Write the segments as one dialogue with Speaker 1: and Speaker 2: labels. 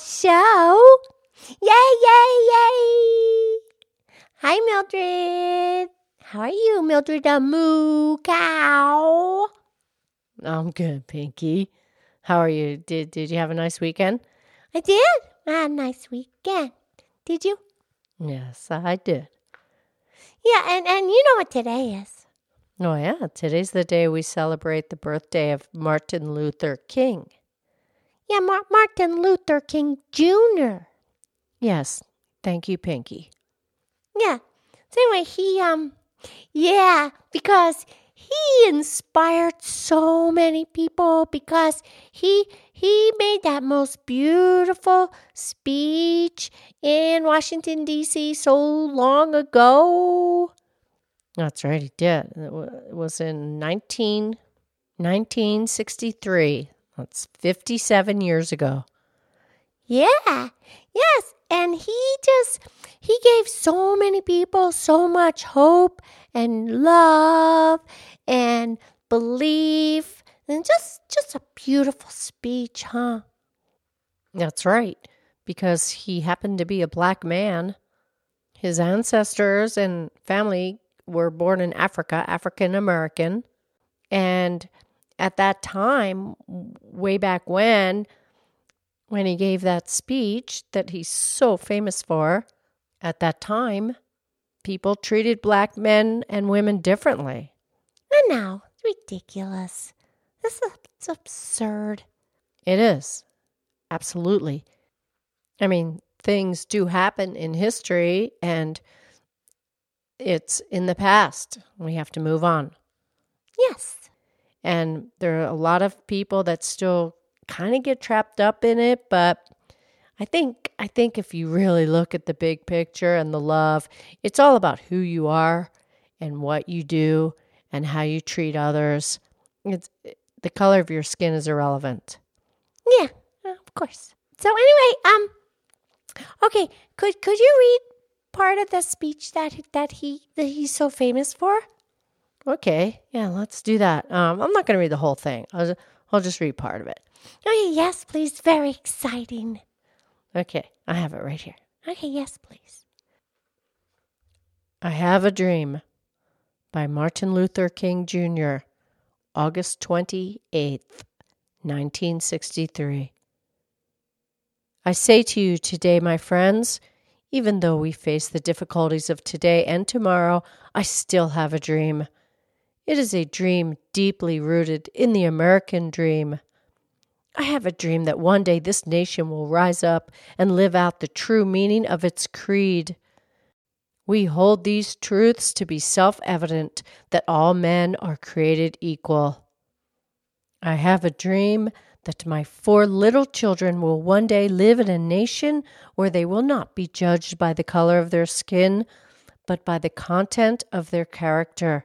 Speaker 1: show. Yay, yay, yay. Hi, Mildred. How are you, Mildred the Moo Cow?
Speaker 2: I'm good, Pinky. How are you? Did Did you have a nice weekend?
Speaker 1: I did. I had a nice weekend. Did you?
Speaker 2: Yes, I did.
Speaker 1: Yeah, and, and you know what today is.
Speaker 2: Oh yeah, today's the day we celebrate the birthday of Martin Luther King.
Speaker 1: Yeah, Mar- Martin Luther King Jr.
Speaker 2: Yes, thank you, Pinky.
Speaker 1: Yeah. So anyway, he um yeah, because he inspired so many people because he he made that most beautiful speech in Washington D.C. so long ago.
Speaker 2: That's right, he did. It was in 19, 1963. That's 57 years ago.
Speaker 1: Yeah. Yes, and he just he gave so many people so much hope and love and belief and just just a beautiful speech, huh?
Speaker 2: That's right, because he happened to be a black man. His ancestors and family were born in Africa, African American. And at that time, way back when, when he gave that speech that he's so famous for, at that time, people treated black men and women differently.
Speaker 1: And now, it's ridiculous. This is absurd.
Speaker 2: It is. Absolutely. I mean, things do happen in history and it's in the past. We have to move on.
Speaker 1: Yes.
Speaker 2: And there are a lot of people that still kind of get trapped up in it, but I think I think if you really look at the big picture and the love, it's all about who you are and what you do and how you treat others. It's the color of your skin is irrelevant.
Speaker 1: Yeah, of course. So anyway, um okay, could could you read part of the speech that that he that he's so famous for?
Speaker 2: Okay, yeah, let's do that. Um, I'm not going to read the whole thing. I'll just, I'll just read part of it.
Speaker 1: Okay, yes, please. Very exciting.
Speaker 2: Okay, I have it right here.
Speaker 1: Okay, yes, please.
Speaker 2: I Have a Dream by Martin Luther King Jr., August 28th, 1963. I say to you today, my friends, even though we face the difficulties of today and tomorrow, I still have a dream. It is a dream deeply rooted in the American dream. I have a dream that one day this nation will rise up and live out the true meaning of its creed. We hold these truths to be self evident that all men are created equal. I have a dream that my four little children will one day live in a nation where they will not be judged by the color of their skin, but by the content of their character.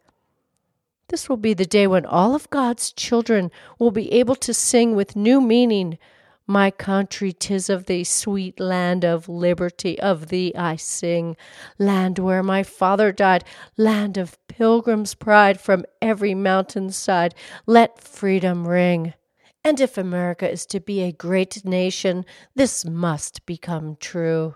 Speaker 2: This will be the day when all of God's children will be able to sing with new meaning. My country, 'tis of thee, sweet land of liberty, of thee I sing. Land where my father died, land of pilgrim's pride, from every mountain side, let freedom ring. And if America is to be a great nation, this must become true.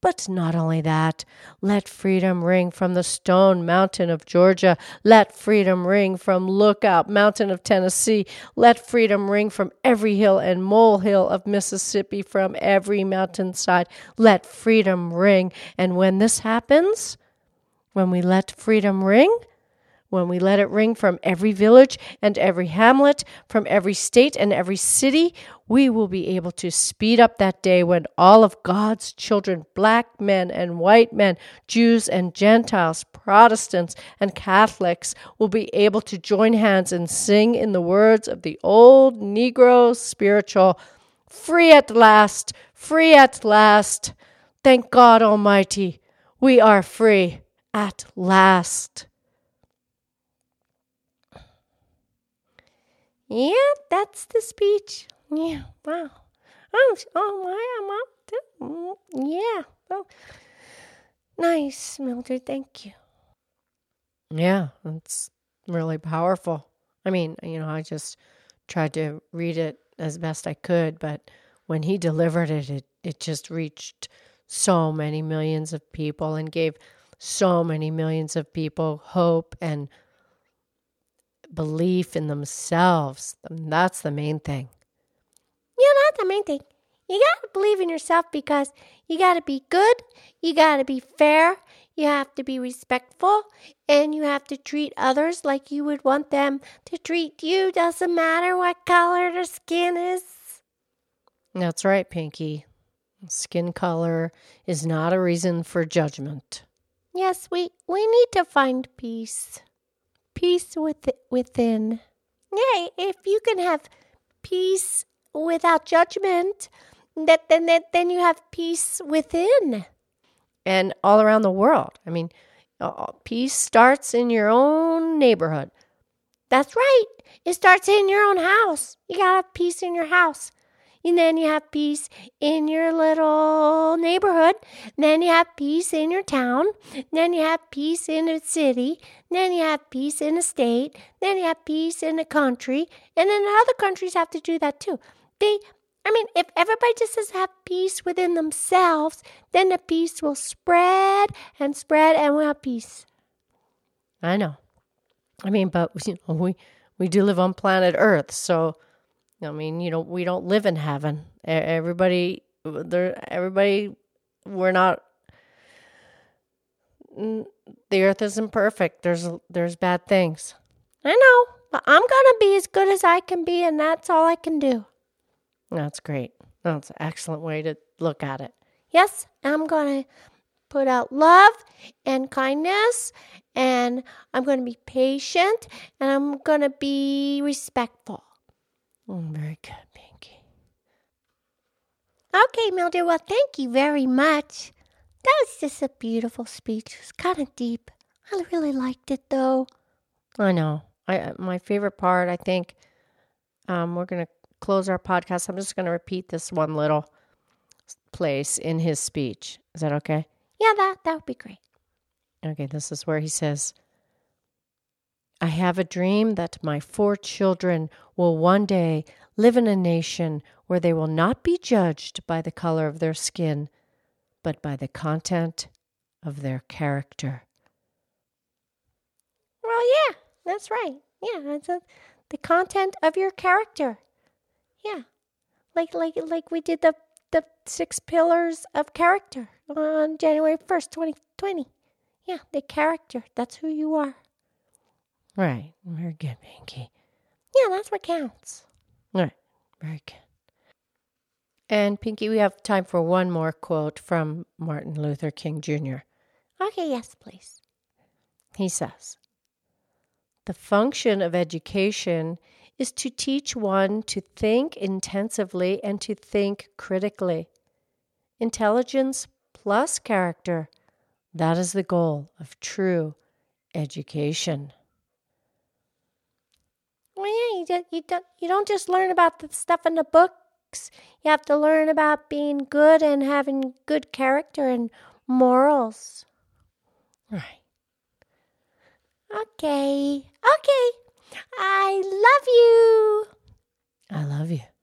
Speaker 2: But not only that, let freedom ring from the Stone Mountain of Georgia. Let freedom ring from Lookout Mountain of Tennessee. Let freedom ring from every hill and molehill of Mississippi, from every mountainside. Let freedom ring. And when this happens, when we let freedom ring, when we let it ring from every village and every hamlet, from every state and every city, we will be able to speed up that day when all of God's children, black men and white men, Jews and Gentiles, Protestants and Catholics, will be able to join hands and sing in the words of the old Negro spiritual Free at last, free at last. Thank God Almighty, we are free at last.
Speaker 1: Yeah, that's the speech. Yeah, wow. Oh, oh my, mom. Mm, yeah. Oh. Nice, Mildred. Thank you.
Speaker 2: Yeah, it's really powerful. I mean, you know, I just tried to read it as best I could, but when he delivered it, it, it just reached so many millions of people and gave so many millions of people hope and belief in themselves. That's the main thing.
Speaker 1: Yeah, that's the main thing. You gotta believe in yourself because you gotta be good, you gotta be fair, you have to be respectful, and you have to treat others like you would want them to treat you. Doesn't matter what color their skin is.
Speaker 2: That's right, Pinky. Skin color is not a reason for judgment.
Speaker 1: Yes, we, we need to find peace peace with, within. Yeah, if you can have peace without judgment, that then that, then you have peace within.
Speaker 2: And all around the world. I mean, peace starts in your own neighborhood.
Speaker 1: That's right. It starts in your own house. You got to have peace in your house. And then you have peace in your little neighborhood. Then you have peace in your town. Then you have peace in a city. Then you have peace in a state. Then you have peace in a country. And then other countries have to do that too. They, I mean, if everybody just has have peace within themselves, then the peace will spread and spread and we'll have peace.
Speaker 2: I know. I mean, but you know, we we do live on planet Earth, so I mean, you know, we don't live in heaven. Everybody, there, everybody, we're not. The earth isn't perfect. There's there's bad things.
Speaker 1: I know, but I'm gonna be as good as I can be, and that's all I can do.
Speaker 2: That's great. That's an excellent way to look at it.
Speaker 1: Yes, I'm gonna put out love and kindness, and I'm gonna be patient, and I'm gonna be respectful.
Speaker 2: Oh, very good, Pinky.
Speaker 1: Okay, Mildred. Well, thank you very much. That was just a beautiful speech. It was kind of deep. I really liked it, though.
Speaker 2: I know. I uh, my favorite part. I think um, we're gonna close our podcast. I'm just gonna repeat this one little place in his speech. Is that okay?
Speaker 1: Yeah, that that would be great.
Speaker 2: Okay, this is where he says. I have a dream that my four children will one day live in a nation where they will not be judged by the color of their skin, but by the content of their character.
Speaker 1: Well, yeah, that's right. Yeah, that's a, the content of your character. Yeah, like like like we did the the six pillars of character on January first, twenty twenty. Yeah, the character. That's who you are.
Speaker 2: Right. Very good, Pinky.
Speaker 1: Yeah, that's what counts.
Speaker 2: All right. Very good. And Pinky, we have time for one more quote from Martin Luther King Jr.
Speaker 1: Okay, yes, please.
Speaker 2: He says, The function of education is to teach one to think intensively and to think critically. Intelligence plus character, that is the goal of true education
Speaker 1: just, you don't you don't just learn about the stuff in the books. You have to learn about being good and having good character and morals.
Speaker 2: Right.
Speaker 1: Okay. Okay. I love you.
Speaker 2: I love you.